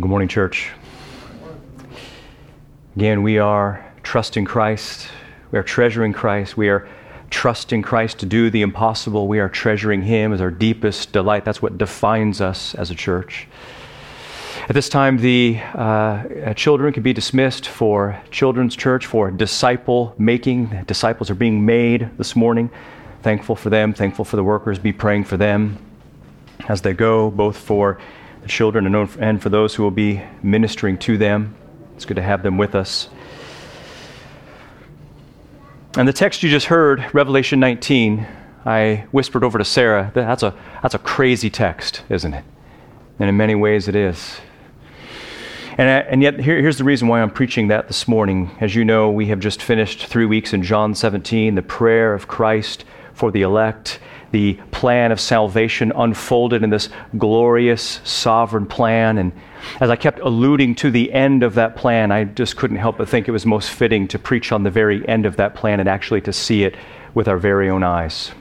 Good morning, church. Again, we are trusting Christ. We are treasuring Christ. We are trusting Christ to do the impossible. We are treasuring Him as our deepest delight. That's what defines us as a church. At this time, the uh, children can be dismissed for children's church, for disciple making. Disciples are being made this morning. Thankful for them, thankful for the workers. Be praying for them as they go, both for the children and for those who will be ministering to them. It's good to have them with us. And the text you just heard, Revelation 19, I whispered over to Sarah, that's a, that's a crazy text, isn't it? And in many ways it is. And, uh, and yet, here, here's the reason why I'm preaching that this morning. As you know, we have just finished three weeks in John 17, the prayer of Christ for the elect the plan of salvation unfolded in this glorious sovereign plan. And as I kept alluding to the end of that plan, I just couldn't help but think it was most fitting to preach on the very end of that plan and actually to see it with our very own eyes.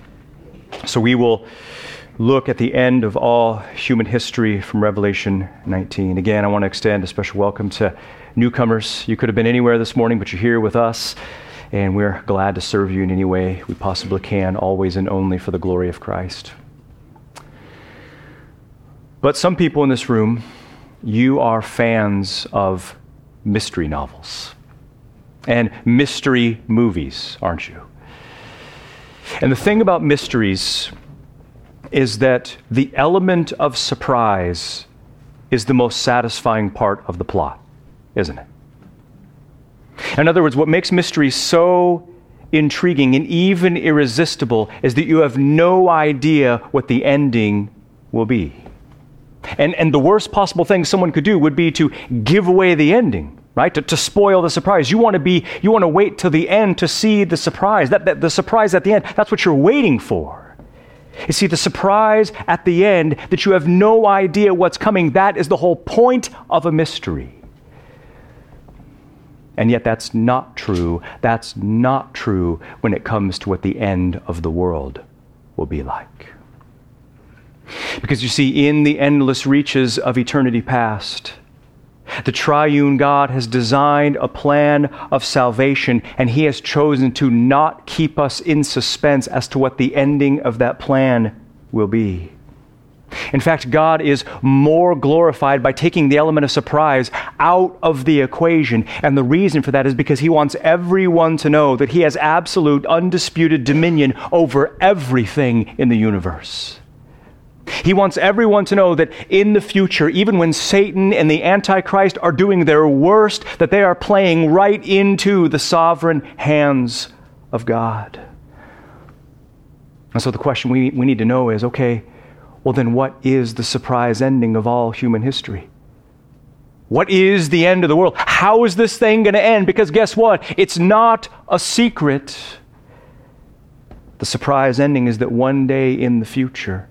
So we will look at the end of all human history from Revelation 19. Again, I want to extend a special welcome to newcomers. You could have been anywhere this morning, but you're here with us and we're glad to serve you in any way we possibly can, always and only for the glory of Christ. But some people in this room, you are fans of mystery novels and mystery movies, aren't you? And the thing about mysteries is that the element of surprise is the most satisfying part of the plot, isn't it? In other words, what makes mystery so intriguing and even irresistible is that you have no idea what the ending will be. And, and the worst possible thing someone could do would be to give away the ending, right? To, to spoil the surprise. You want to be, you want to wait till the end to see the surprise. That, that, the surprise at the end, that's what you're waiting for. You see, the surprise at the end that you have no idea what's coming, that is the whole point of a mystery. And yet, that's not true. That's not true when it comes to what the end of the world will be like. Because you see, in the endless reaches of eternity past, the triune God has designed a plan of salvation, and He has chosen to not keep us in suspense as to what the ending of that plan will be. In fact, God is more glorified by taking the element of surprise out of the equation. And the reason for that is because He wants everyone to know that He has absolute, undisputed dominion over everything in the universe. He wants everyone to know that in the future, even when Satan and the Antichrist are doing their worst, that they are playing right into the sovereign hands of God. And so the question we, we need to know is okay, well, then what is the surprise ending of all human history? What is the end of the world? How is this thing going to end? Because guess what? It's not a secret. The surprise ending is that one day in the future,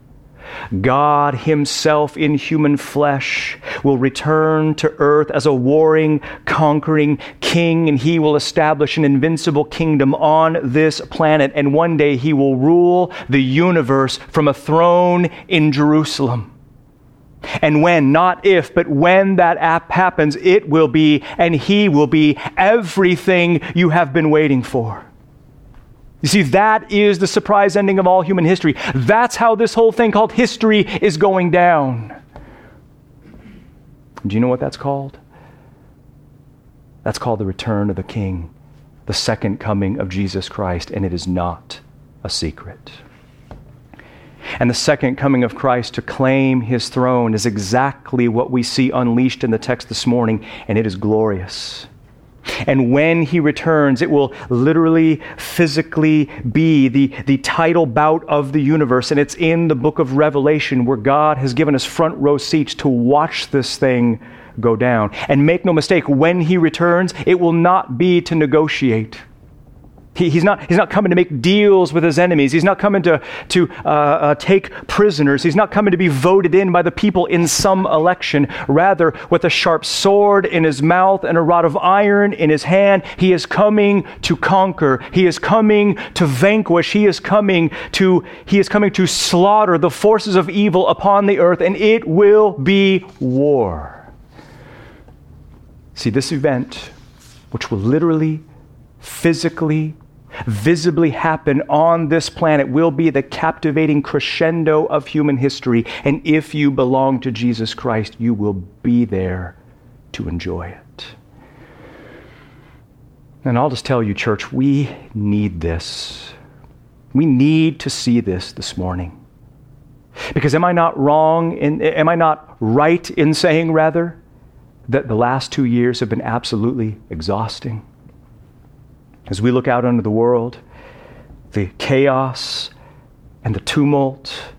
God Himself in human flesh will return to earth as a warring, conquering king, and He will establish an invincible kingdom on this planet. And one day He will rule the universe from a throne in Jerusalem. And when, not if, but when that app happens, it will be, and He will be everything you have been waiting for. You see, that is the surprise ending of all human history. That's how this whole thing called history is going down. Do you know what that's called? That's called the return of the King, the second coming of Jesus Christ, and it is not a secret. And the second coming of Christ to claim his throne is exactly what we see unleashed in the text this morning, and it is glorious. And when he returns, it will literally, physically be the, the title bout of the universe. And it's in the book of Revelation where God has given us front row seats to watch this thing go down. And make no mistake, when he returns, it will not be to negotiate. He, he's, not, he's not coming to make deals with his enemies. He's not coming to, to uh, uh, take prisoners. He's not coming to be voted in by the people in some election. Rather, with a sharp sword in his mouth and a rod of iron in his hand, he is coming to conquer. He is coming to vanquish. He is coming to, he is coming to slaughter the forces of evil upon the earth, and it will be war. See, this event, which will literally, physically, visibly happen on this planet, will be the captivating crescendo of human history. And if you belong to Jesus Christ, you will be there to enjoy it. And I'll just tell you, church, we need this. We need to see this this morning. Because am I not wrong? In, am I not right in saying, rather, that the last two years have been absolutely exhausting. As we look out into the world, the chaos and the tumult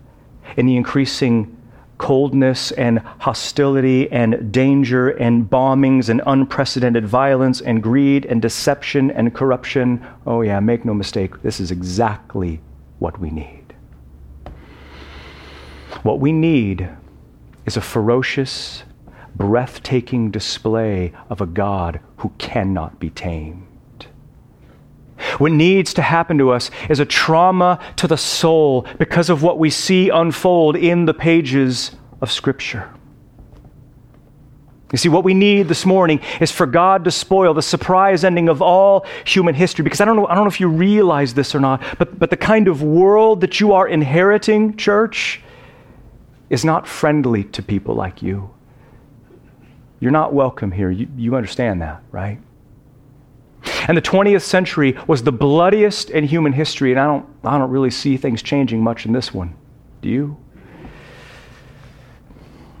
and the increasing coldness and hostility and danger and bombings and unprecedented violence and greed and deception and corruption. Oh, yeah, make no mistake, this is exactly what we need. What we need is a ferocious, breathtaking display of a God who cannot be tamed. What needs to happen to us is a trauma to the soul because of what we see unfold in the pages of Scripture. You see, what we need this morning is for God to spoil the surprise ending of all human history. Because I don't know, I don't know if you realize this or not, but, but the kind of world that you are inheriting, church, is not friendly to people like you. You're not welcome here. You, you understand that, right? And the 20th century was the bloodiest in human history, and I don't, I don't really see things changing much in this one. Do you?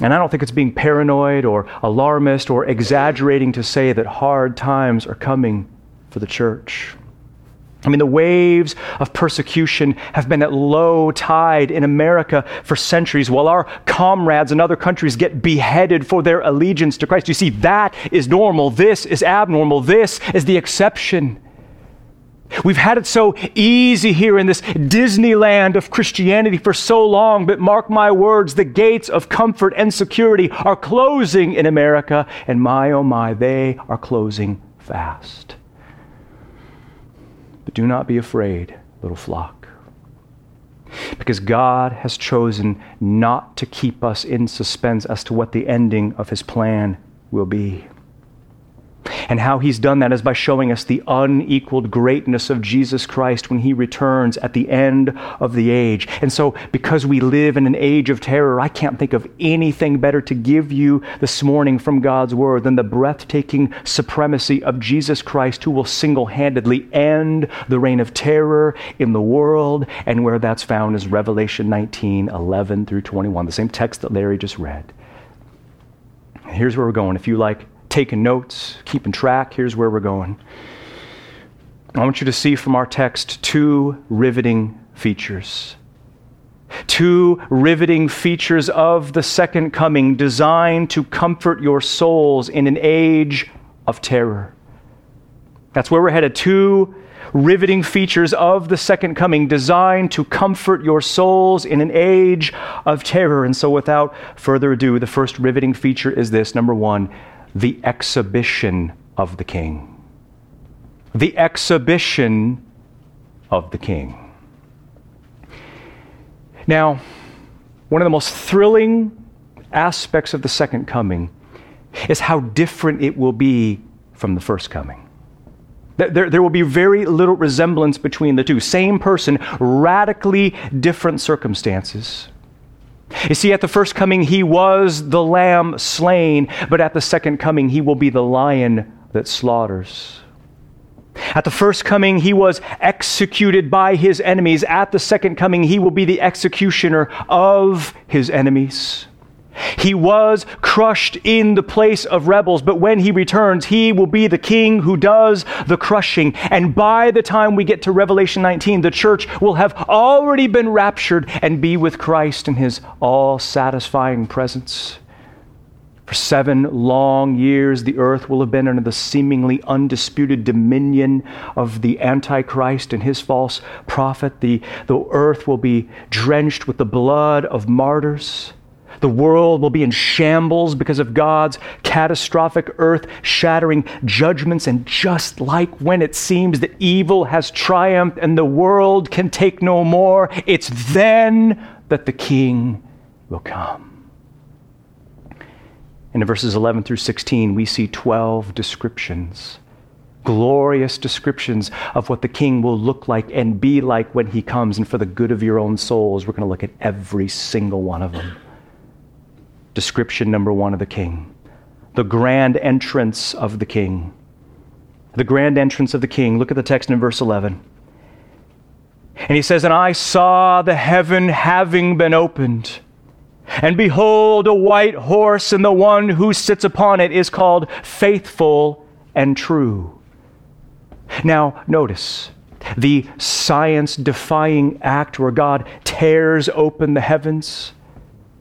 And I don't think it's being paranoid or alarmist or exaggerating to say that hard times are coming for the church. I mean, the waves of persecution have been at low tide in America for centuries, while our comrades in other countries get beheaded for their allegiance to Christ. You see, that is normal. This is abnormal. This is the exception. We've had it so easy here in this Disneyland of Christianity for so long, but mark my words, the gates of comfort and security are closing in America, and my oh my, they are closing fast. But do not be afraid, little flock. Because God has chosen not to keep us in suspense as to what the ending of his plan will be. And how he's done that is by showing us the unequaled greatness of Jesus Christ when he returns at the end of the age. And so, because we live in an age of terror, I can't think of anything better to give you this morning from God's word than the breathtaking supremacy of Jesus Christ, who will single handedly end the reign of terror in the world. And where that's found is Revelation 19 11 through 21, the same text that Larry just read. Here's where we're going. If you like, taking notes, keeping track, here's where we're going. I want you to see from our text two riveting features. Two riveting features of the second coming designed to comfort your souls in an age of terror. That's where we're headed. Two riveting features of the second coming designed to comfort your souls in an age of terror. And so, without further ado, the first riveting feature is this number one, the exhibition of the king. The exhibition of the king. Now, one of the most thrilling aspects of the second coming is how different it will be from the first coming. There, there will be very little resemblance between the two. Same person, radically different circumstances. You see, at the first coming, he was the lamb slain, but at the second coming, he will be the lion that slaughters. At the first coming, he was executed by his enemies. At the second coming, he will be the executioner of his enemies. He was crushed in the place of rebels, but when he returns, he will be the king who does the crushing. And by the time we get to Revelation 19, the church will have already been raptured and be with Christ in his all satisfying presence. For seven long years, the earth will have been under the seemingly undisputed dominion of the Antichrist and his false prophet. The, the earth will be drenched with the blood of martyrs. The world will be in shambles because of God's catastrophic, earth shattering judgments. And just like when it seems that evil has triumphed and the world can take no more, it's then that the King will come. In verses 11 through 16, we see 12 descriptions, glorious descriptions of what the king will look like and be like when he comes. And for the good of your own souls, we're going to look at every single one of them. Description number one of the king the grand entrance of the king. The grand entrance of the king. Look at the text in verse 11. And he says, And I saw the heaven having been opened. And behold, a white horse, and the one who sits upon it is called faithful and true. Now, notice the science defying act where God tears open the heavens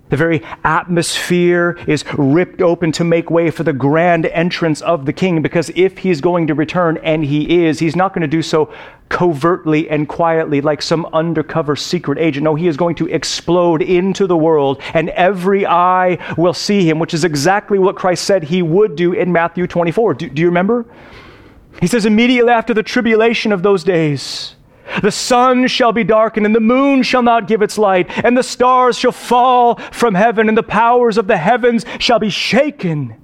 the very atmosphere is ripped open to make way for the grand entrance of the king because if he's going to return, and he is, he's not going to do so covertly and quietly like some undercover secret agent. No, he is going to explode into the world and every eye will see him, which is exactly what Christ said he would do in Matthew 24. Do, do you remember? He says, immediately after the tribulation of those days, the sun shall be darkened, and the moon shall not give its light, and the stars shall fall from heaven, and the powers of the heavens shall be shaken.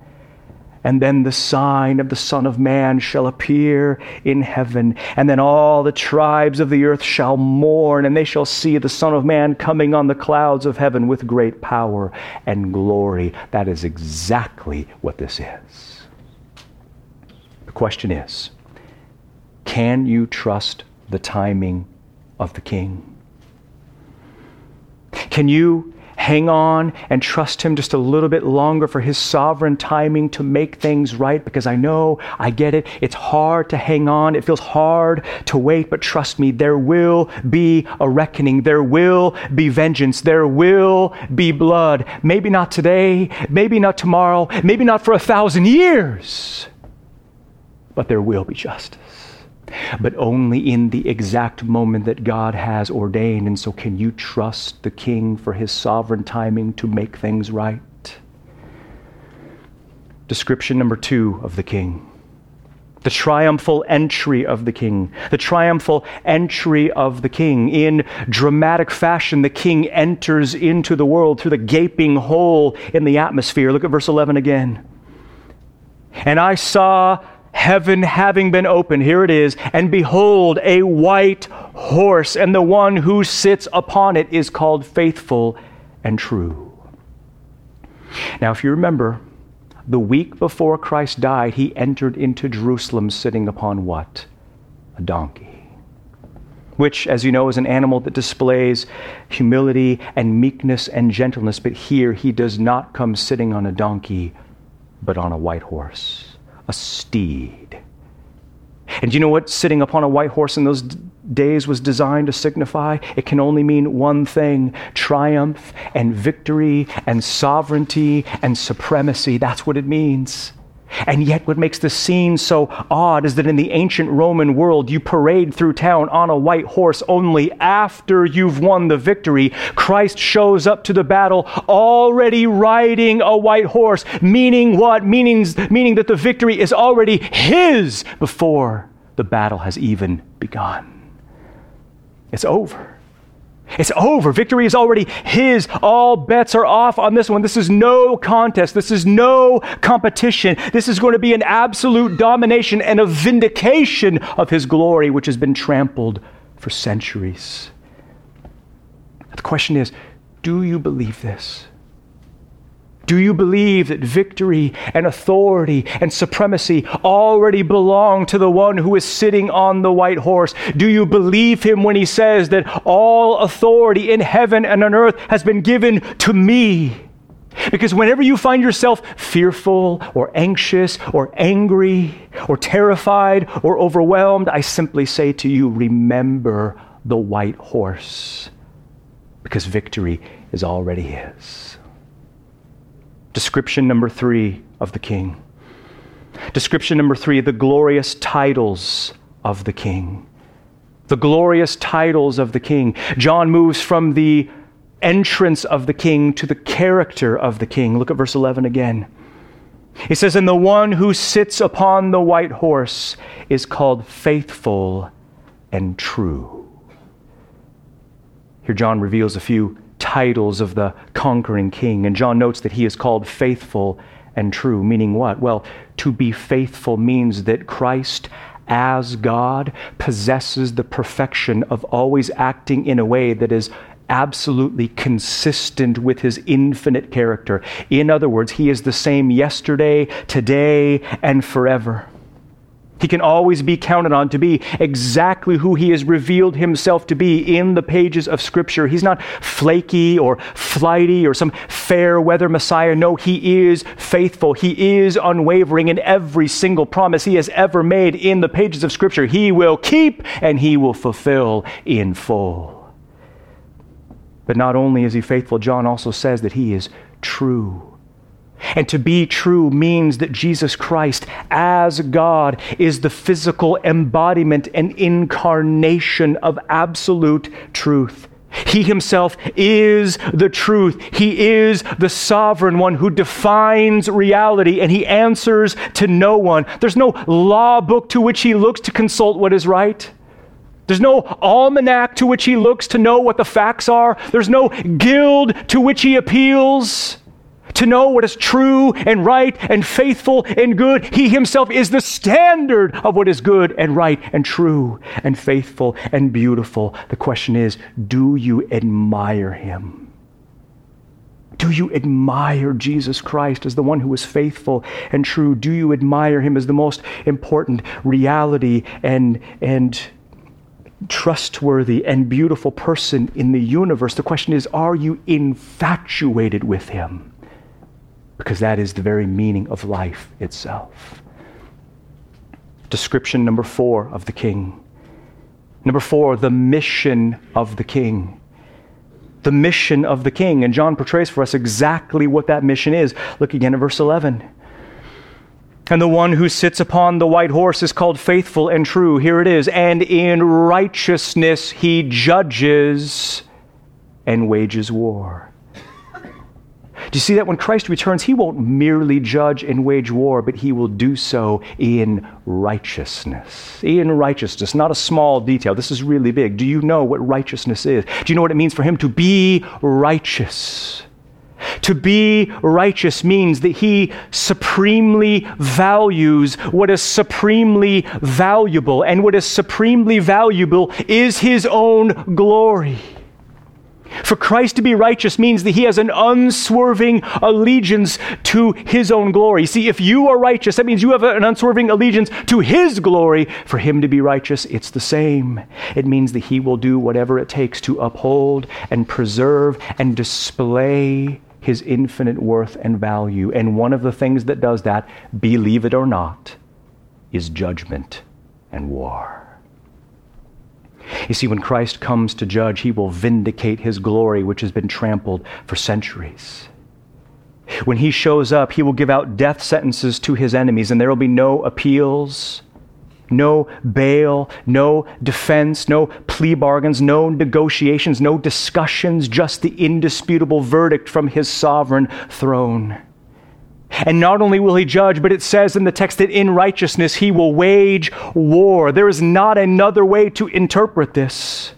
And then the sign of the Son of Man shall appear in heaven, and then all the tribes of the earth shall mourn, and they shall see the Son of Man coming on the clouds of heaven with great power and glory. That is exactly what this is. The question is can you trust the timing of the King. Can you hang on and trust Him just a little bit longer for His sovereign timing to make things right? Because I know, I get it, it's hard to hang on, it feels hard to wait, but trust me, there will be a reckoning, there will be vengeance, there will be blood. Maybe not today, maybe not tomorrow, maybe not for a thousand years, but there will be justice but only in the exact moment that God has ordained. And so, can you trust the King for his sovereign timing to make things right? Description number two of the King the triumphal entry of the king. The triumphal entry of the king. In dramatic fashion, the king enters into the world through the gaping hole in the atmosphere. Look at verse 11 again. And I saw heaven having been opened, here it is, and behold, a white horse, and the one who sits upon it is called faithful and true. Now, if you remember, the week before Christ died, he entered into Jerusalem sitting upon what? A donkey. Which, as you know, is an animal that displays humility and meekness and gentleness, but here he does not come sitting on a donkey, but on a white horse a steed. And you know what sitting upon a white horse in those d- days was designed to signify? It can only mean one thing triumph and victory and sovereignty and supremacy. That's what it means. And yet, what makes the scene so odd is that in the ancient Roman world, you parade through town on a white horse only after you've won the victory. Christ shows up to the battle already riding a white horse, meaning what? Meanings, meaning that the victory is already his before the battle has even begun. It's over. It's over. Victory is already His. All bets are off on this one. This is no contest. This is no competition. This is going to be an absolute domination and a vindication of His glory, which has been trampled for centuries. The question is do you believe this? Do you believe that victory and authority and supremacy already belong to the one who is sitting on the white horse? Do you believe him when he says that all authority in heaven and on earth has been given to me? Because whenever you find yourself fearful or anxious or angry or terrified or overwhelmed, I simply say to you, remember the white horse because victory is already his. Description number three of the king. Description number three the glorious titles of the king. The glorious titles of the king. John moves from the entrance of the king to the character of the king. Look at verse 11 again. He says, And the one who sits upon the white horse is called faithful and true. Here, John reveals a few titles of the conquering king. And John notes that he is called faithful and true. Meaning what? Well, to be faithful means that Christ, as God, possesses the perfection of always acting in a way that is absolutely consistent with his infinite character. In other words, he is the same yesterday, today, and forever. He can always be counted on to be exactly who he has revealed himself to be in the pages of Scripture. He's not flaky or flighty or some fair weather Messiah. No, he is faithful. He is unwavering in every single promise he has ever made in the pages of Scripture. He will keep and he will fulfill in full. But not only is he faithful, John also says that he is true. And to be true means that Jesus Christ, as God, is the physical embodiment and incarnation of absolute truth. He himself is the truth. He is the sovereign one who defines reality and he answers to no one. There's no law book to which he looks to consult what is right. There's no almanac to which he looks to know what the facts are. There's no guild to which he appeals to know what is true and right and faithful and good. He himself is the standard of what is good and right and true and faithful and beautiful. The question is do you admire him? Do you admire Jesus Christ as the one who is faithful and true? Do you admire him as the most important reality and, and trustworthy and beautiful person in the universe? The question is, are you infatuated with him? Because that is the very meaning of life itself. Description number four of the king. Number four, the mission of the king. The mission of the king. And John portrays for us exactly what that mission is. Look again at verse 11. And the one who sits upon the white horse is called faithful and true. Here it is. And in righteousness he judges and wages war. Do you see that when Christ returns, he won't merely judge and wage war, but he will do so in righteousness. In righteousness, not a small detail. This is really big. Do you know what righteousness is? Do you know what it means for him to be righteous? To be righteous means that he supremely values what is supremely valuable, and what is supremely valuable is his own glory. For Christ to be righteous means that he has an unswerving allegiance to his own glory. See, if you are righteous, that means you have an unswerving allegiance to his glory. For him to be righteous, it's the same. It means that he will do whatever it takes to uphold and preserve and display his infinite worth and value. And one of the things that does that, believe it or not, is judgment and war. You see, when Christ comes to judge, he will vindicate his glory, which has been trampled for centuries. When he shows up, he will give out death sentences to his enemies, and there will be no appeals, no bail, no defense, no plea bargains, no negotiations, no discussions, just the indisputable verdict from his sovereign throne. And not only will he judge, but it says in the text that in righteousness he will wage war. There is not another way to interpret this.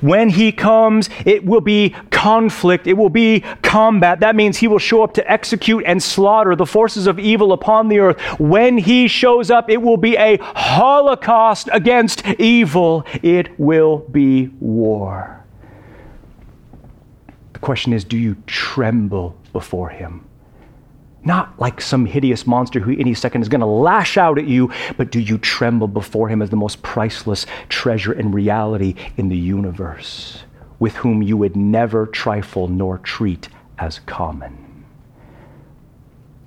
When he comes, it will be conflict, it will be combat. That means he will show up to execute and slaughter the forces of evil upon the earth. When he shows up, it will be a holocaust against evil, it will be war. The question is do you tremble before him? Not like some hideous monster who any second is going to lash out at you, but do you tremble before him as the most priceless treasure and reality in the universe, with whom you would never trifle nor treat as common?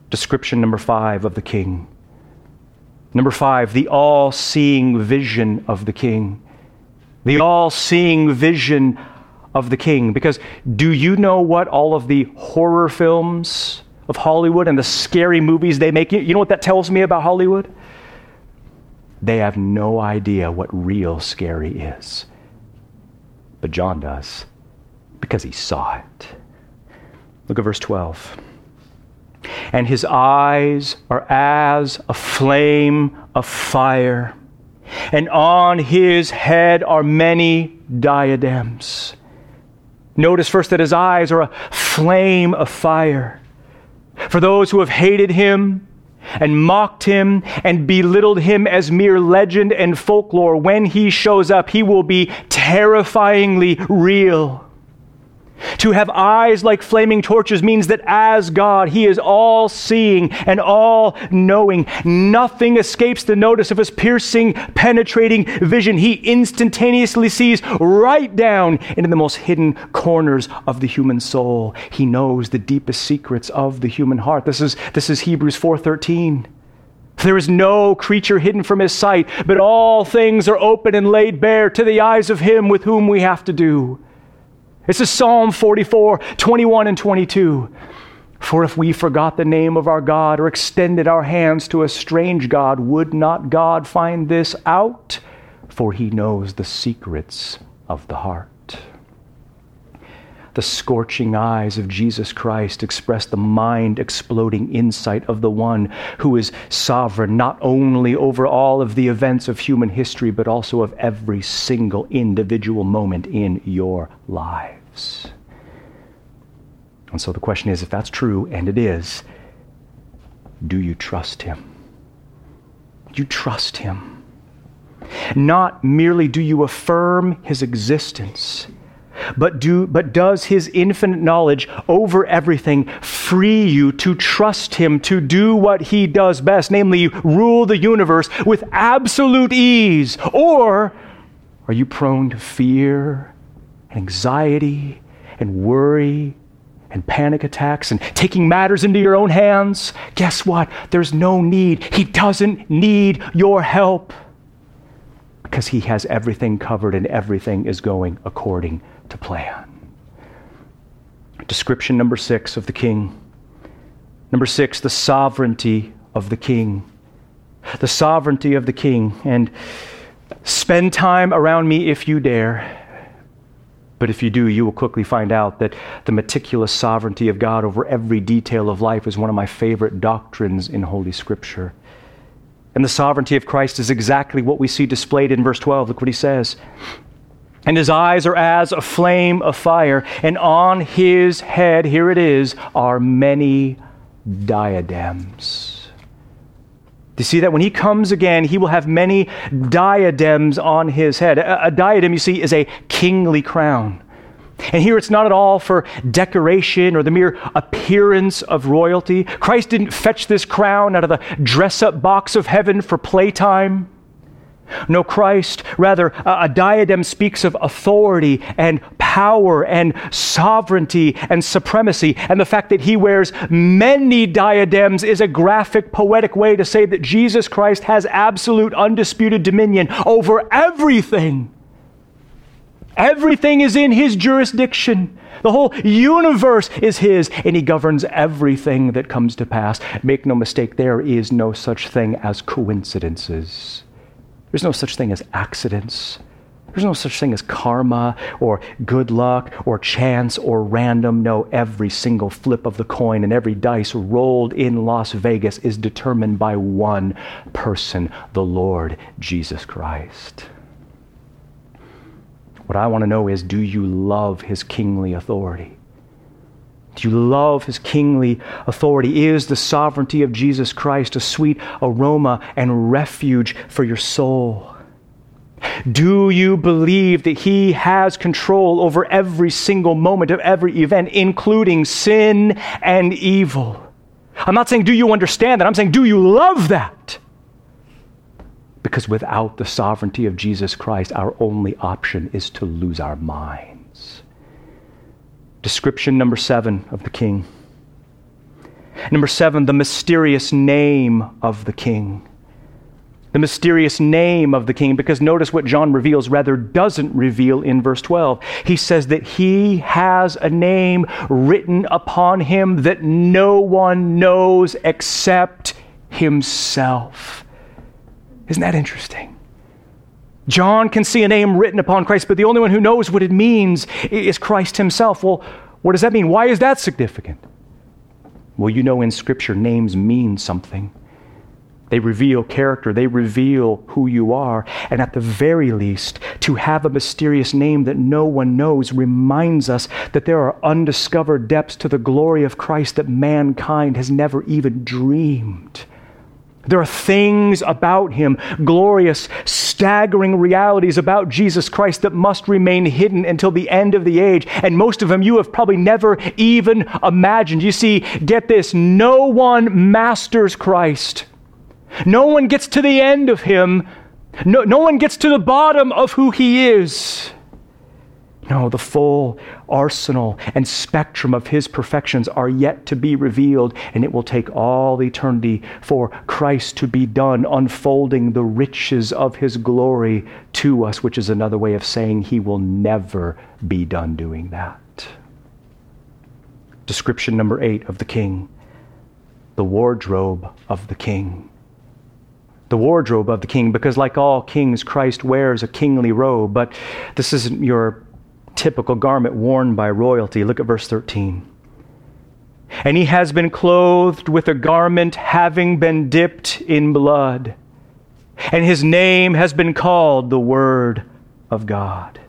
Description number five of the king. Number five, the all seeing vision of the king. The all seeing vision of the king. Because do you know what all of the horror films of Hollywood and the scary movies they make. You know what that tells me about Hollywood? They have no idea what real scary is. But John does because he saw it. Look at verse 12. And his eyes are as a flame of fire, and on his head are many diadems. Notice first that his eyes are a flame of fire. For those who have hated him and mocked him and belittled him as mere legend and folklore, when he shows up, he will be terrifyingly real. To have eyes like flaming torches means that as God, He is all seeing and all knowing. Nothing escapes the notice of His piercing, penetrating vision. He instantaneously sees right down into the most hidden corners of the human soul. He knows the deepest secrets of the human heart. This is, this is Hebrews 4:13. There is no creature hidden from his sight, but all things are open and laid bare to the eyes of him with whom we have to do. This is Psalm 44, 21 and 22. For if we forgot the name of our God or extended our hands to a strange God, would not God find this out? For he knows the secrets of the heart. The scorching eyes of Jesus Christ express the mind exploding insight of the one who is sovereign not only over all of the events of human history, but also of every single individual moment in your lives. And so the question is if that's true, and it is, do you trust him? Do you trust him? Not merely do you affirm his existence but, do, but does his infinite knowledge over everything free you to trust him to do what he does best, namely rule the universe with absolute ease? Or are you prone to fear, and anxiety, and worry, and panic attacks, and taking matters into your own hands? Guess what? There's no need. He doesn't need your help because he has everything covered and everything is going according to play on. Description number six of the king. Number six, the sovereignty of the king. The sovereignty of the king. And spend time around me if you dare. But if you do, you will quickly find out that the meticulous sovereignty of God over every detail of life is one of my favorite doctrines in Holy Scripture. And the sovereignty of Christ is exactly what we see displayed in verse 12. Look what he says. And his eyes are as a flame of fire, and on his head, here it is, are many diadems. Do you see that? When he comes again, he will have many diadems on his head. A, a, diadem, you see, is a kingly crown. And here it's not at all for decoration or the mere appearance of royalty. Christ didn't fetch this crown out of the dress up box of heaven for playtime. No, Christ, rather, a diadem speaks of authority and power and sovereignty and supremacy. And the fact that he wears many diadems is a graphic, poetic way to say that Jesus Christ has absolute, undisputed dominion over everything. Everything is in his jurisdiction. The whole universe is his, and he governs everything that comes to pass. Make no mistake, there is no such thing as coincidences. There's no such thing as accidents. There's no such thing as karma or good luck or chance or random. No, every single flip of the coin and every dice rolled in Las Vegas is determined by one person, the Lord Jesus Christ. What I want to know is do you love his kingly authority? Do you love his kingly authority? Is the sovereignty of Jesus Christ a sweet aroma and refuge for your soul? Do you believe that he has control over every single moment of every event, including sin and evil? I'm not saying, do you understand that? I'm saying, do you love that? Because without the sovereignty of Jesus Christ, our only option is to lose our mind. Description number seven of the king. Number seven, the mysterious name of the king. The mysterious name of the king, because notice what John reveals, rather doesn't reveal in verse 12. He says that he has a name written upon him that no one knows except himself. Isn't that interesting? John can see a name written upon Christ, but the only one who knows what it means is Christ himself. Well, what does that mean? Why is that significant? Well, you know in Scripture, names mean something. They reveal character. They reveal who you are. And at the very least, to have a mysterious name that no one knows reminds us that there are undiscovered depths to the glory of Christ that mankind has never even dreamed. There are things about him, glorious, staggering realities about Jesus Christ that must remain hidden until the end of the age. And most of them you have probably never even imagined. You see, get this no one masters Christ no one gets to the end of him. No, no one gets to the bottom of who he is. No, the full arsenal and spectrum of his perfections are yet to be revealed, and it will take all eternity for Christ to be done, unfolding the riches of his glory to us, which is another way of saying he will never be done doing that. Description number eight of the king the wardrobe of the king the wardrobe of the king, because like all kings, Christ wears a kingly robe, but this isn't your typical garment worn by royalty. Look at verse 13. And he has been clothed with a garment having been dipped in blood, and his name has been called the Word of God.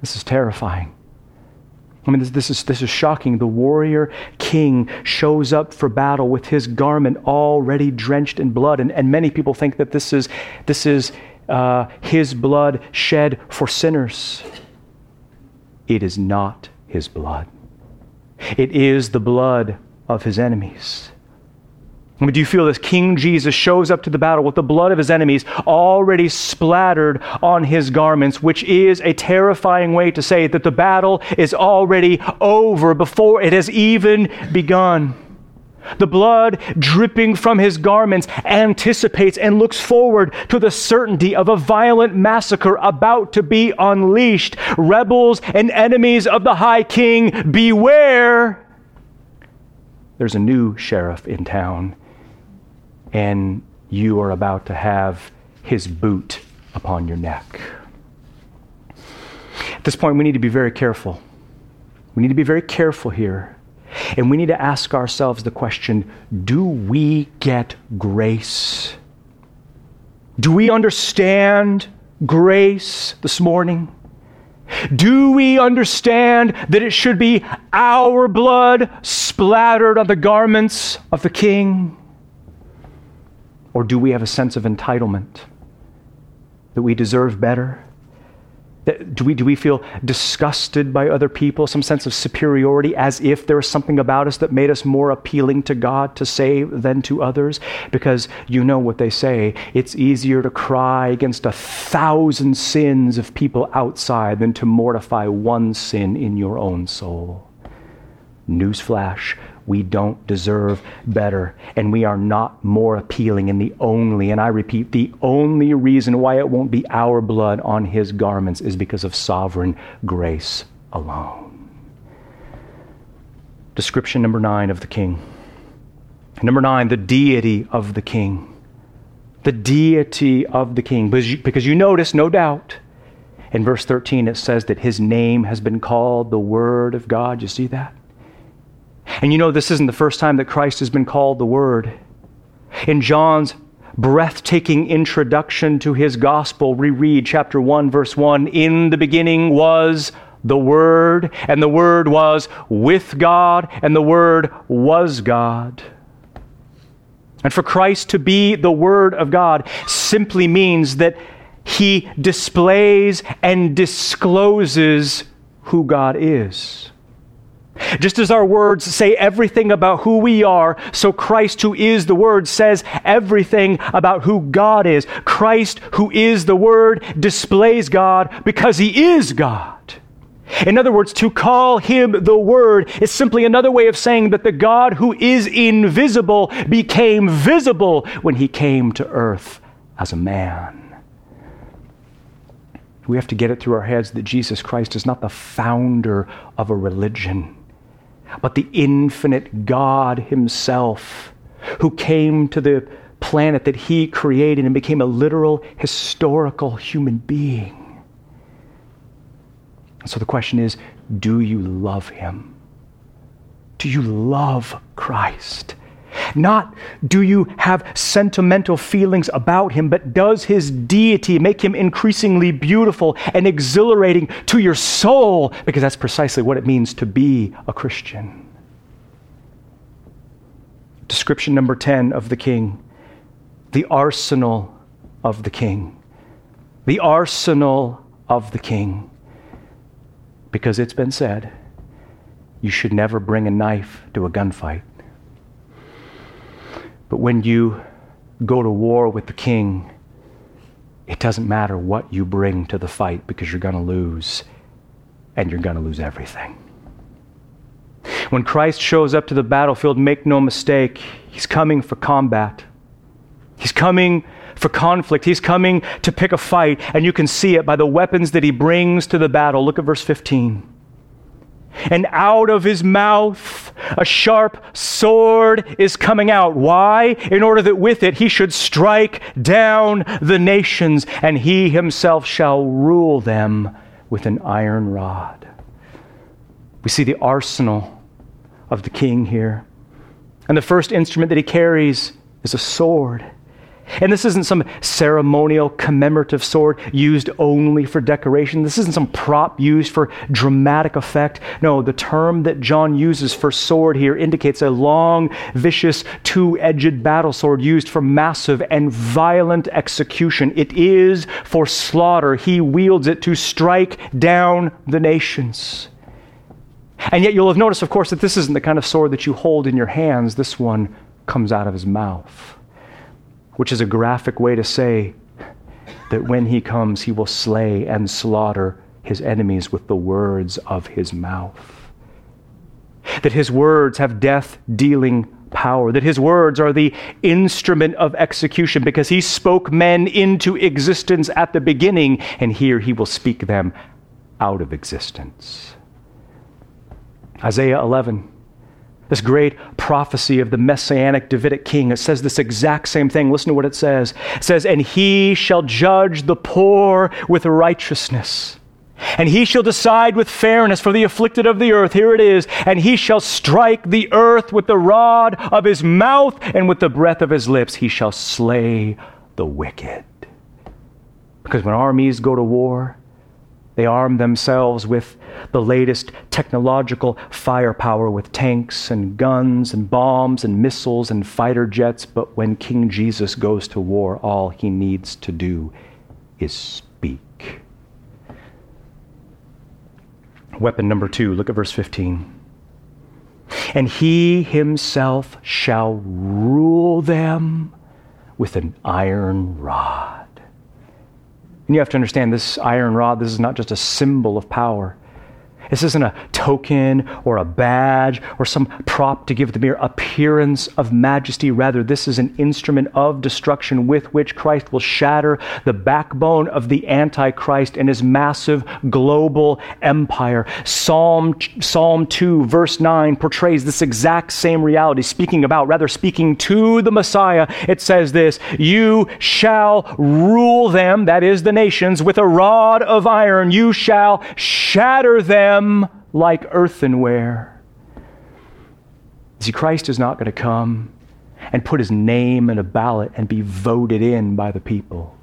This is terrifying. I mean, this, this, is, this is shocking. The warrior king shows up for battle with his garment already drenched in blood. And, and many people think that this is, this is uh, his blood shed for sinners. It is not his blood, it is the blood of his enemies. Do you feel this? King Jesus shows up to the battle with the blood of his enemies already splattered on his garments, which is a terrifying way to say that the battle is already over before it has even begun. The blood dripping from his garments anticipates and looks forward to the certainty of a violent massacre about to be unleashed. Rebels and enemies of the high king, beware! There's a new sheriff in town and you are about to have his boot upon your neck. At this point, we need to be very careful. We need to be very careful here. And we need to ask ourselves the question do we get grace? Do we understand grace this morning? Do we understand that it should be our blood splattered on the garments of the King? Or do we have a sense of entitlement that we deserve better? Do we, do we feel disgusted by other people, some sense of superiority, as if there was something about us that made us more appealing to God to save than to others? Because you know what they say it's easier to cry against a thousand sins of people outside than to mortify one sin in your own soul. Newsflash we don't deserve better, and we are not more appealing. And the only, and I repeat, the only reason why it won't be our blood on his garments is because of sovereign grace alone. Description number nine of the king. Number nine, the deity of the king. The deity of the king. Because you, because you notice, no doubt, in verse 13 it says that his name has been called the Word of God. You see that? And you know, this isn't the first time that Christ has been called the Word. In John's breathtaking introduction to his gospel, reread chapter 1, verse 1 In the beginning was the Word, and the Word was with God, and the Word was God. And for Christ to be the Word of God simply means that he displays and discloses who God is. Just as our words say everything about who we are, so Christ, who is the Word, says everything about who God is. Christ, who is the Word, displays God because He is God. In other words, to call Him the Word is simply another way of saying that the God who is invisible became visible when He came to earth as a man. We have to get it through our heads that Jesus Christ is not the founder of a religion but the infinite God Himself who came to the planet that He created and became a literal historical human being. So the question is do you love Him? Do you love Christ? Not do you have sentimental feelings about him, but does his deity make him increasingly beautiful and exhilarating to your soul? Because that's precisely what it means to be a Christian. Description number 10 of the king the arsenal of the king. The arsenal of the king. Because it's been said, you should never bring a knife to a gunfight. But when you go to war with the king, it doesn't matter what you bring to the fight because you're going to lose, and you're going to lose everything. When Christ shows up to the battlefield, make no mistake, he's coming for combat. He's coming for conflict. He's coming to pick a fight, and you can see it by the weapons that he brings to the battle. Look at verse 15 and out of his mouth a sharp sword is coming out. Why? In order that with it he should strike down the nations, and he himself shall rule them with an iron rod. We see the arsenal of the king here. And the first instrument that he carries is a sword. And this isn't some ceremonial commemorative sword used only for decoration. This isn't some prop used for dramatic effect. No, the term that John uses for sword here indicates a long, vicious, two edged battle sword used for massive and violent execution. It is for slaughter. He wields it to strike down the nations. And yet, you'll have noticed, of course, that this isn't the kind of sword that you hold in your hands. This one comes out of his mouth which is a graphic way to say that when he comes, he will slay and slaughter his enemies with the words of his mouth. That his words have death dealing power, that his words are the instrument of execution because he spoke men into existence at the beginning, and here he will speak them out of existence. Isaiah 11 this great prophecy of the messianic Davidic king. It says this exact same thing. Listen to what it says. It says, And he shall judge the poor with righteousness. And he shall decide with fairness for the afflicted of the earth. Here it is. And he shall strike the earth with the rod of his mouth, and with the breath of his lips he shall slay the wicked. Because when armies go to war, they arm themselves with the latest technological firepower with tanks and guns and bombs and missiles and fighter jets. But when King Jesus goes to war, all he needs to do is speak. Weapon number two, look at verse 15. And he himself shall rule them with an iron rod. And you have to understand this iron rod, this is not just a symbol of power. This isn't a token or a badge or some prop to give the mere appearance of majesty. Rather, this is an instrument of destruction with which Christ will shatter the backbone of the Antichrist and his massive global empire. Psalm, Psalm 2, verse 9, portrays this exact same reality, speaking about, rather, speaking to the Messiah. It says this You shall rule them, that is, the nations, with a rod of iron. You shall shatter them them like earthenware. See, Christ is not going to come and put his name in a ballot and be voted in by the people.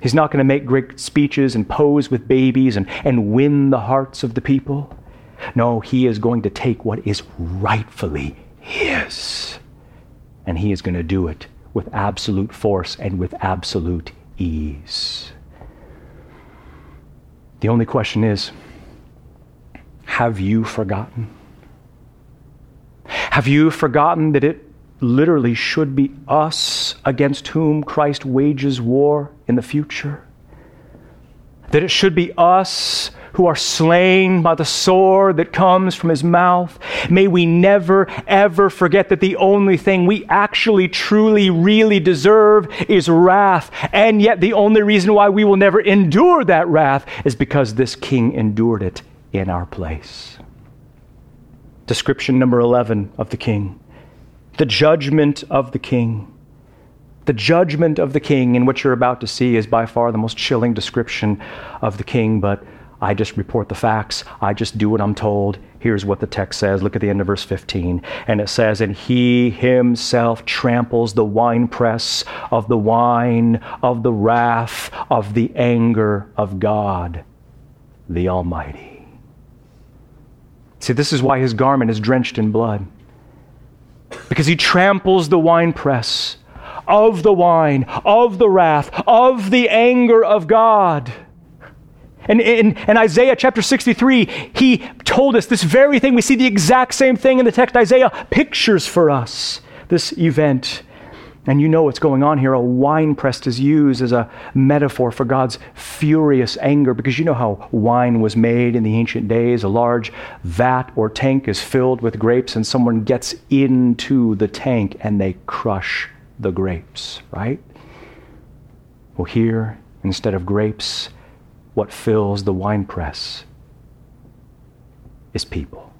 He's not going to make great speeches and pose with babies and, and win the hearts of the people. No, he is going to take what is rightfully his. And he is going to do it with absolute force and with absolute ease. The only question is have you forgotten? Have you forgotten that it literally should be us against whom Christ wages war in the future? That it should be us who are slain by the sword that comes from his mouth. May we never, ever forget that the only thing we actually, truly, really deserve is wrath. And yet, the only reason why we will never endure that wrath is because this king endured it in our place. Description number 11 of the king the judgment of the king. The judgment of the king, in which you're about to see, is by far the most chilling description of the king, but I just report the facts. I just do what I'm told. Here's what the text says. Look at the end of verse 15. And it says, And he himself tramples the winepress of the wine of the wrath of the anger of God, the Almighty. See, this is why his garment is drenched in blood. Because he tramples the winepress of the wine, of the wrath, of the anger of God. And in, in, Isaiah chapter 63, he told us this very thing. We see the exact same thing in the text. Isaiah pictures for us this event. And you know what's going on here. A wine press is used as a metaphor for God's furious anger because you know how wine was made in the ancient days. A large vat or tank is filled with grapes, and someone gets into the tank and they crush the grapes, right? Well, here, instead of grapes, what fills the wine press is people,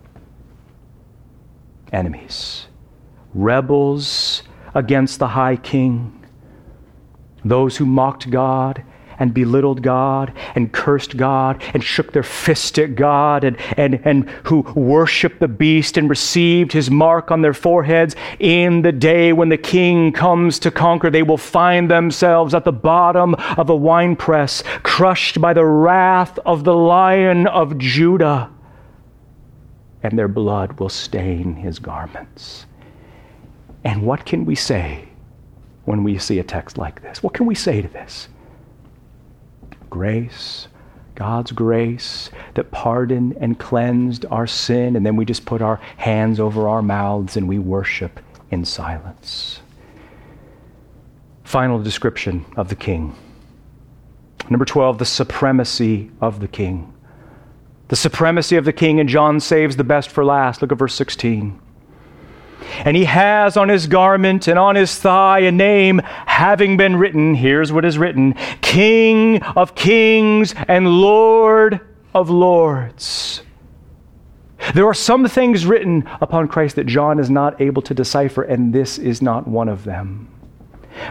enemies, rebels against the high king, those who mocked God and belittled God and cursed God and shook their fist at God and, and, and who worshiped the beast and received his mark on their foreheads, in the day when the king comes to conquer, they will find themselves at the bottom of a winepress, crushed by the wrath of the lion of Judah, and their blood will stain his garments. And what can we say when we see a text like this? What can we say to this? grace, God's grace that pardoned and cleansed our sin, and then we just put our hands over our mouths and we worship in silence. Final description of the king. Number 12, the supremacy of the king. The supremacy of the king, and John saves the best for last. Look at verse 16. And he has on his garment and on his thigh a name having been written. Here's what is written King of kings and Lord of lords. There are some things written upon Christ that John is not able to decipher, and this is not one of them.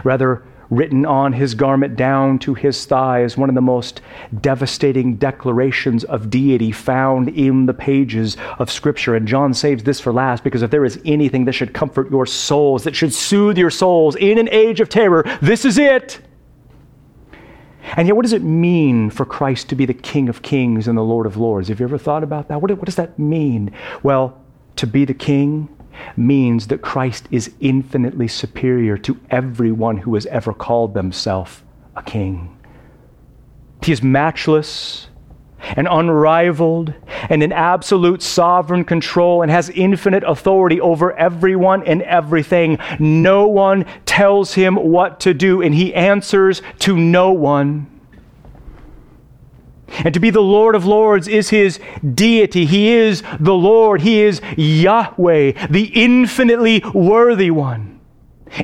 Rather, written on his garment down to his thigh is one of the most devastating declarations of deity found in the pages of Scripture. And John saves this for last because if there is anything that should comfort your souls, that should soothe your souls in an age of terror, this is it. And yet, what does it mean for Christ to be the King of Kings and the Lord of Lords? Have you ever thought about that? What, what does that mean? Well, to be the King means that Christ is infinitely superior to everyone who has ever called themselves a king. He is matchless and unrivaled and in absolute sovereign control and has infinite authority over everyone and everything. No one tells him what to do, and he answers to no one. And to be the Lord of Lords is his deity. He is the Lord. He is Yahweh, the infinitely worthy one.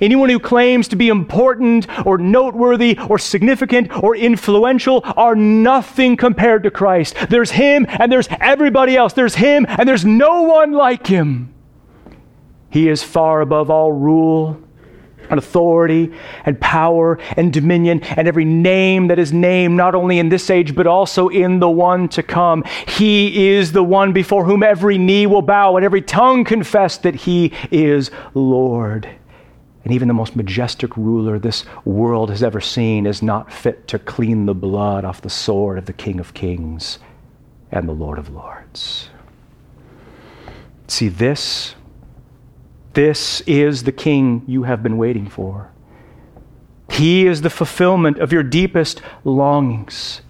Anyone who claims to be important or noteworthy or significant or influential are nothing compared to Christ. There's him and there's everybody else. There's him and there's no one like him. He is far above all rule and authority and power and dominion and every name that is named, not only in this age, but also in the one to come. He is the one before whom every knee will bow and every tongue confess that he is Lord. And even the most majestic ruler this world has ever seen is not fit to clean the blood off the sword of the King of Kings and the Lord of Lords. See, this this is the king you have been waiting for. He is the fulfillment of your deepest longings.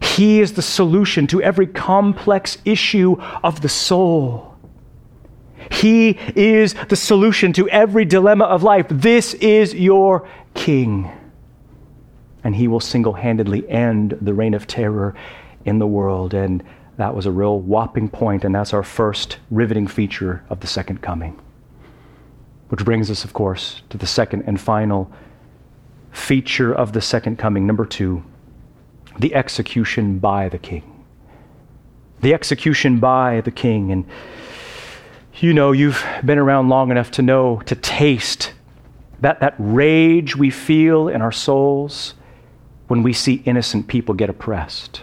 He is the solution to every complex issue of the soul. He is the solution to every dilemma of life. This is your King. And He will single handedly end the reign of terror in the world. And that was a real whopping point, and that's our first riveting feature of the second coming. Which brings us, of course, to the second and final feature of the second coming. Number two, the execution by the king. The execution by the king. And you know, you've been around long enough to know, to taste that, that rage we feel in our souls when we see innocent people get oppressed.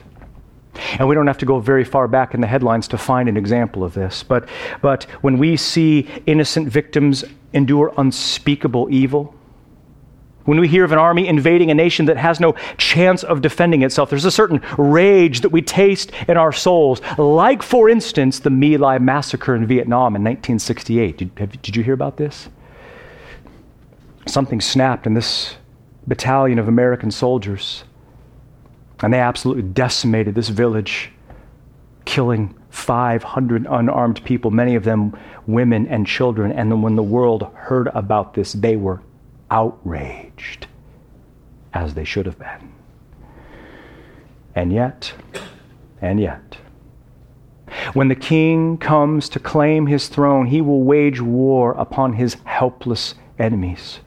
And we don't have to go very far back in the headlines to find an example of this. But, but when we see innocent victims endure unspeakable evil, when we hear of an army invading a nation that has no chance of defending itself, there's a certain rage that we taste in our souls. Like, for instance, the My Lai massacre in Vietnam in 1968. Did, have, did you hear about this? Something snapped in this battalion of American soldiers, and they absolutely decimated this village, killing 500 unarmed people, many of them women and children. And then when the world heard about this, they were outraged, as they should have been. And yet, and yet, when the king comes to claim his throne, he will wage war upon his helpless enemies.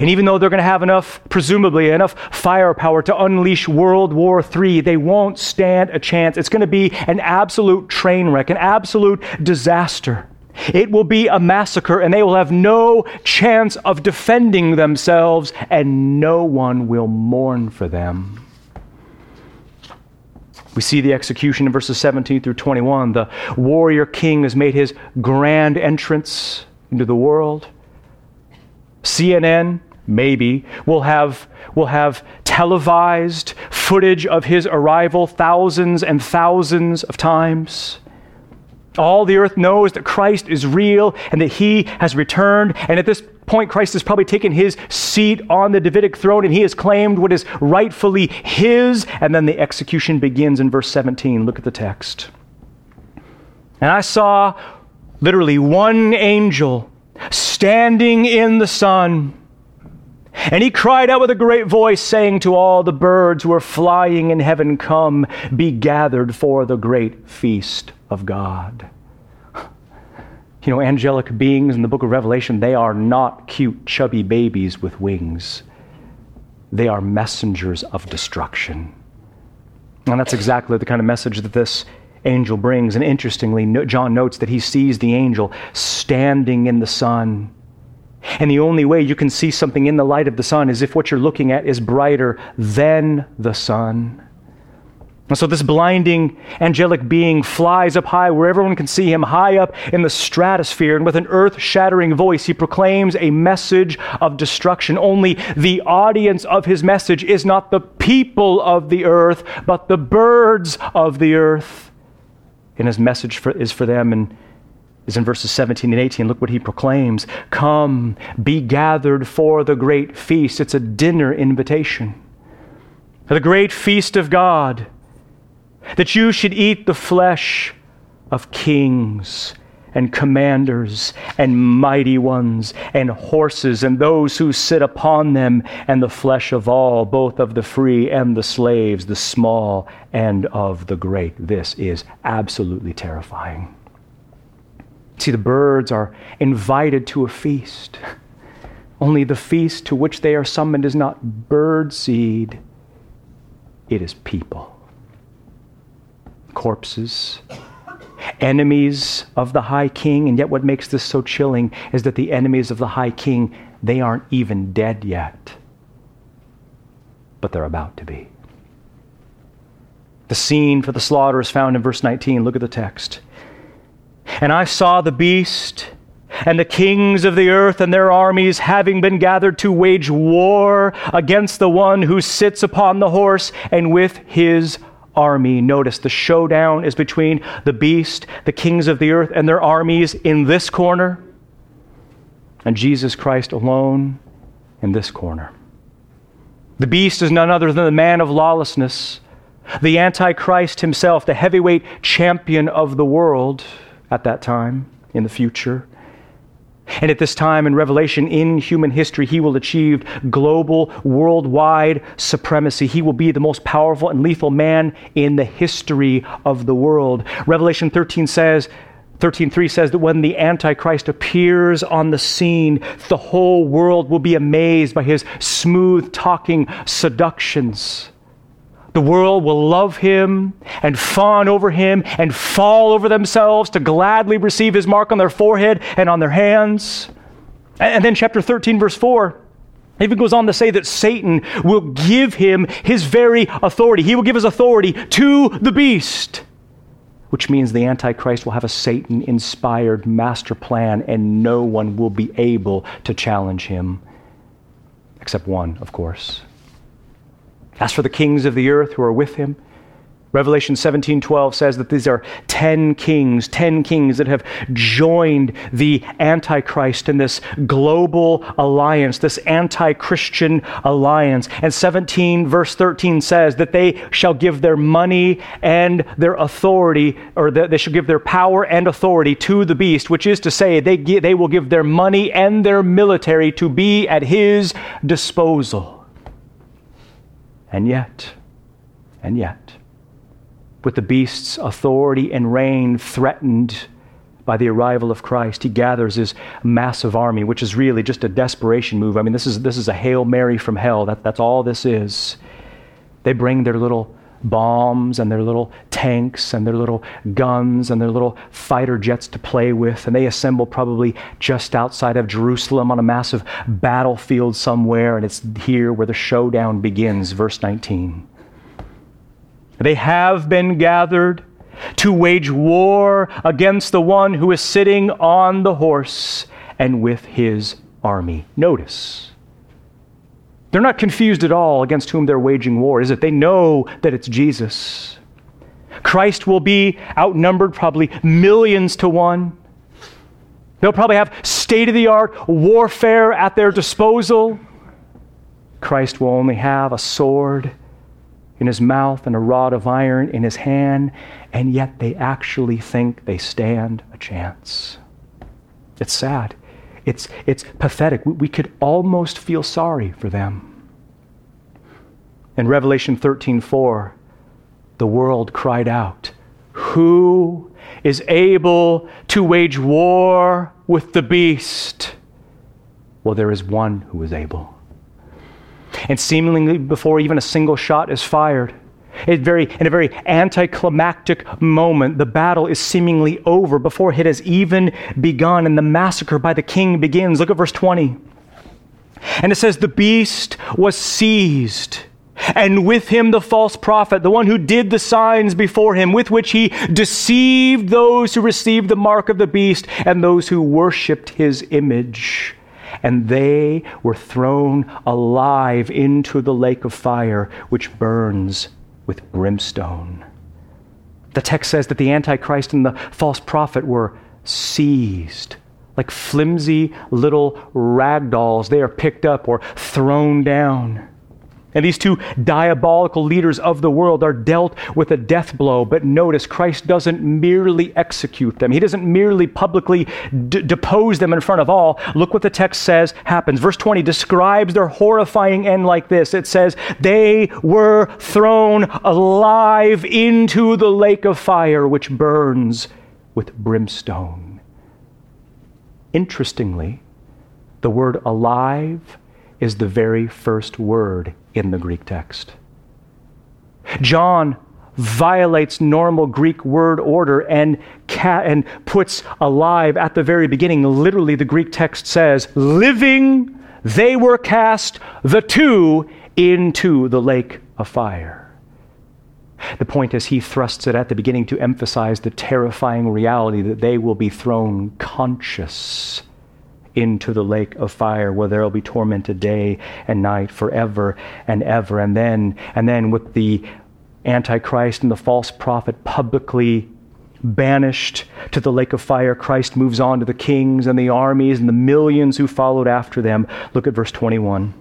And even though they're going to have enough, presumably, enough firepower to unleash World War III, they won't stand a chance. It's going to be an absolute train wreck, an absolute disaster. It will be a massacre, and they will have no chance of defending themselves, and no one will mourn for them. We see the execution in verses 17 through 21. The warrior king has made his grand entrance into the world. CNN, maybe, we'll have, we'll have televised footage of his arrival thousands and thousands of times. All the earth knows that Christ is real and that he has returned. And at this point, Christ has probably taken his seat on the Davidic throne and he has claimed what is rightfully his. And then the execution begins in verse 17. Look at the text. And I saw literally one angel standing in the sun. And he cried out with a great voice, saying to all the birds who are flying in heaven, Come, be gathered for the great feast of God. You know, angelic beings in the book of Revelation, they are not cute, chubby babies with wings. They are messengers of destruction. And that's exactly the kind of message that this angel brings. And interestingly, John notes that he sees the angel standing in the sun. And the only way you can see something in the light of the sun is if what you're looking at is brighter than the sun. And so this blinding angelic being flies up high where everyone can see him, high up in the stratosphere. And with an earth shattering voice, he proclaims a message of destruction. Only the audience of his message is not the people of the earth, but the birds of the earth and his message for, is for them and is in verses 17 and 18. Look what he proclaims Come, be gathered for the great feast. It's a dinner invitation. The great feast of God, that you should eat the flesh of kings and commanders and mighty ones and horses and those who sit upon them and the flesh of all, both of the free and the slaves, the small and of the great. This is absolutely terrifying. See, the birds are invited to a feast. Only the feast to which they are summoned is not bird seed, it is people. Corpses enemies of the high king. And yet, what makes this so chilling is that the enemies of the high king, they aren't even dead yet, but they're about to be. The scene for the slaughter is found in verse 19. Look at the text. And I saw the beast and the kings of the earth and their armies having been gathered to wage war against the one who sits upon the horse and with his army. Notice the showdown is between the beast, the kings of the earth, and their armies in this corner, and Jesus Christ alone in this corner. The beast is none other than the man of lawlessness, the Antichrist himself, the heavyweight champion of the world at that time in the future. And at this time in Revelation, in human history, he will achieve global, worldwide supremacy. He will be the most powerful and lethal man in the history of the world. Revelation 13 says, 13:3 says that when the antichrist appears on the scene the whole world will be amazed by his smooth talking seductions the world will love him and fawn over him and fall over themselves to gladly receive his mark on their forehead and on their hands. And then, chapter 13, verse 4 He even goes on to say that Satan will give him his very authority. He will give his authority to the beast, which means the Antichrist will have a Satan inspired master plan and no one will be able to challenge him, except one, of course. As for the kings of the earth who are with him, Revelation 17:12 says that these are 10 kings, 10 kings that have joined the antichrist in this global alliance, this anti-Christian alliance. And 17 verse 13 says that they shall give their money and their authority or they shall give their power and authority to the beast, which is to say they they will give their money and their military to be at his disposal. And yet, and yet with the beast's authority and reign threatened by the arrival of Christ, he gathers his massive army, which is really just a desperation move. I mean, this is, this is a Hail Mary from hell. That, that's all this is. They bring their little bombs and their little tanks and their little guns and their little fighter jets to play with, and they assemble probably just outside of Jerusalem on a massive battlefield somewhere, and it's here where the showdown begins. Verse 19. They have been gathered to wage war against the one who is sitting on the horse and with his army. Notice, they're not confused at all against whom they're waging war, is it? They know that it's Jesus. Christ will be outnumbered probably millions to one. They'll probably have state of the art warfare at their disposal. Christ will only have a sword in his mouth and a rod of iron in his hand, and yet they actually think they stand a chance. It's sad. It's, it's pathetic. We, we could almost feel sorry for them. In Revelation 13 4, the world cried out, Who is able to wage war with the beast? Well, there is one who is able and seemingly before even a single shot is fired. It very, in a very anticlimactic moment, the battle is seemingly over before it has even begun, and the massacre by the king begins. Look at verse 20. And it says, The beast was seized, and with him the false prophet, the one who did the signs before him, with which he deceived those who received the mark of the beast and those who worshipped his image and they were thrown alive into the lake of fire, which burns with brimstone. The text says that the Antichrist and the false prophet were seized. Like flimsy little rag dolls, they are picked up or thrown down. And these two diabolical leaders of the world are dealt with a death blow. But notice, Christ doesn't merely execute them, He doesn't merely publicly d- depose them in front of all. Look what the text says happens. Verse 20 describes their horrifying end like this it says, They were thrown alive into the lake of fire, which burns with brimstone. Interestingly, the word alive is the very first word in the Greek text. John violates normal Greek word order and, ca- and puts alive at the very beginning. Literally, the Greek text says, living, they were cast, the two, into the lake of fire. The point is, he thrusts it at the beginning to emphasize the terrifying reality that they will be thrown conscious into the lake of fire where there will be tormented day and night forever and ever. And then, and then with the Antichrist and the false prophet publicly banished to the lake of fire, Christ moves on to the kings and the armies and the millions who followed after them. Look at verse 21.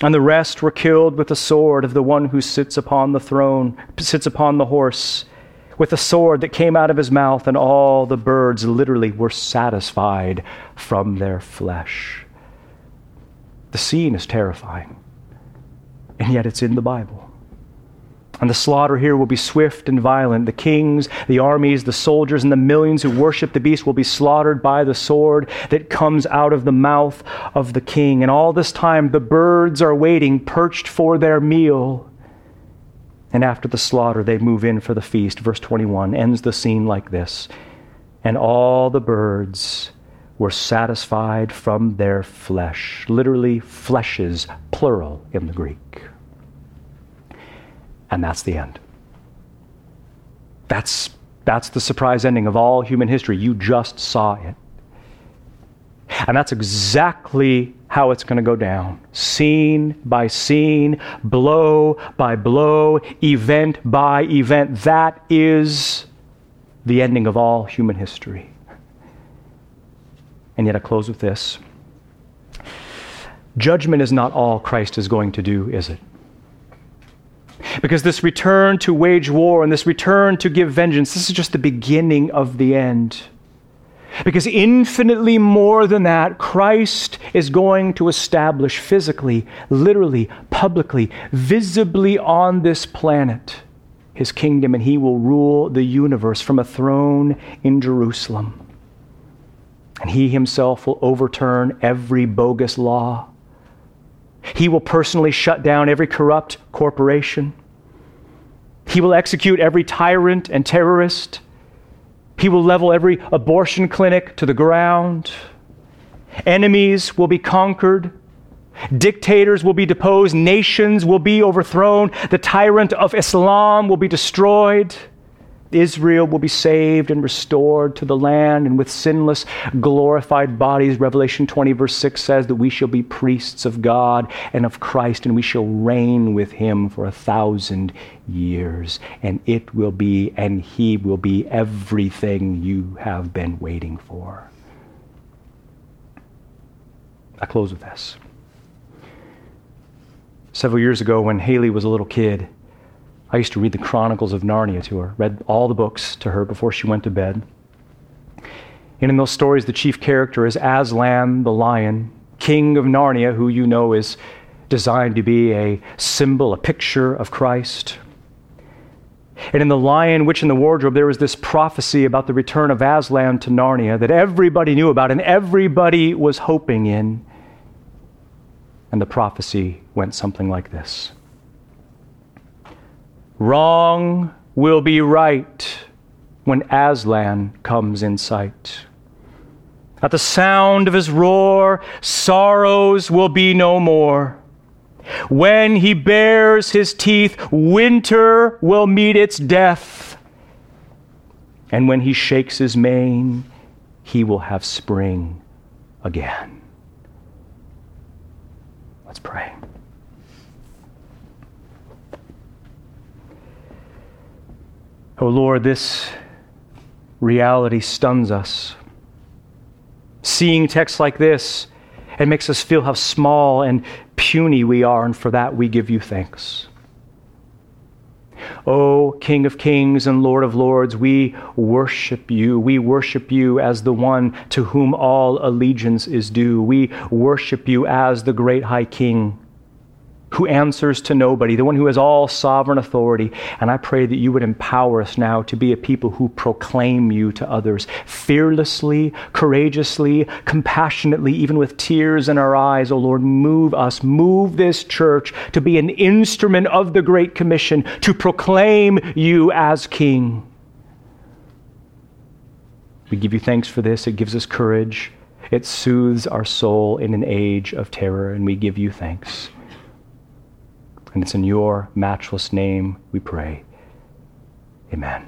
And the rest were killed with the sword of the one who sits upon the throne, sits upon the horse with a sword that came out of his mouth, and all the birds literally were satisfied from their flesh. The scene is terrifying, and yet it's in the Bible. And the slaughter here will be swift and violent. The kings, the armies, the soldiers, and the millions who worship the beast will be slaughtered by the sword that comes out of the mouth of the king. And all this time, the birds are waiting, perched for their meal. And after the slaughter, they move in for the feast. Verse 21 ends the scene like this And all the birds were satisfied from their flesh. Literally, fleshes, plural in the Greek. And that's the end. That's, that's the surprise ending of all human history. You just saw it. And that's exactly how it's going to go down scene by scene, blow by blow, event by event. That is the ending of all human history. And yet, I close with this judgment is not all Christ is going to do, is it? Because this return to wage war and this return to give vengeance, this is just the beginning of the end. Because infinitely more than that, Christ is going to establish physically, literally, publicly, visibly on this planet his kingdom, and he will rule the universe from a throne in Jerusalem. And he himself will overturn every bogus law. He will personally shut down every corrupt corporation. He will execute every tyrant and terrorist. He will level every abortion clinic to the ground. Enemies will be conquered. Dictators will be deposed. Nations will be overthrown. The tyrant of Islam will be destroyed. Israel will be saved and restored to the land, and with sinless, glorified bodies, Revelation 20, verse 6 says that we shall be priests of God and of Christ, and we shall reign with him for a thousand years. And it will be, and he will be everything you have been waiting for. I close with this. Several years ago, when Haley was a little kid, I used to read the Chronicles of Narnia to her, read all the books to her before she went to bed. And in those stories, the chief character is Aslan the lion, king of Narnia, who you know is designed to be a symbol, a picture of Christ. And in The Lion, Witch, and the Wardrobe, there was this prophecy about the return of Aslan to Narnia that everybody knew about and everybody was hoping in. And the prophecy went something like this Wrong will be right when Aslan comes in sight. At the sound of his roar, sorrows will be no more. When he bares his teeth, winter will meet its death. And when he shakes his mane, he will have spring again. Let's pray. Oh Lord, this reality stuns us. Seeing texts like this, it makes us feel how small and puny we are, and for that we give you thanks. O King of kings and Lord of lords, we worship you. We worship you as the one to whom all allegiance is due. We worship you as the great high king who answers to nobody, the one who has all sovereign authority. And I pray that you would empower us now to be a people who proclaim you to others fearlessly, courageously, compassionately, even with tears in our eyes. Oh Lord, move us, move this church to be an instrument of the Great Commission to proclaim you as King. We give you thanks for this. It gives us courage. It soothes our soul in an age of terror, and we give you thanks. And it's in your matchless name we pray. Amen.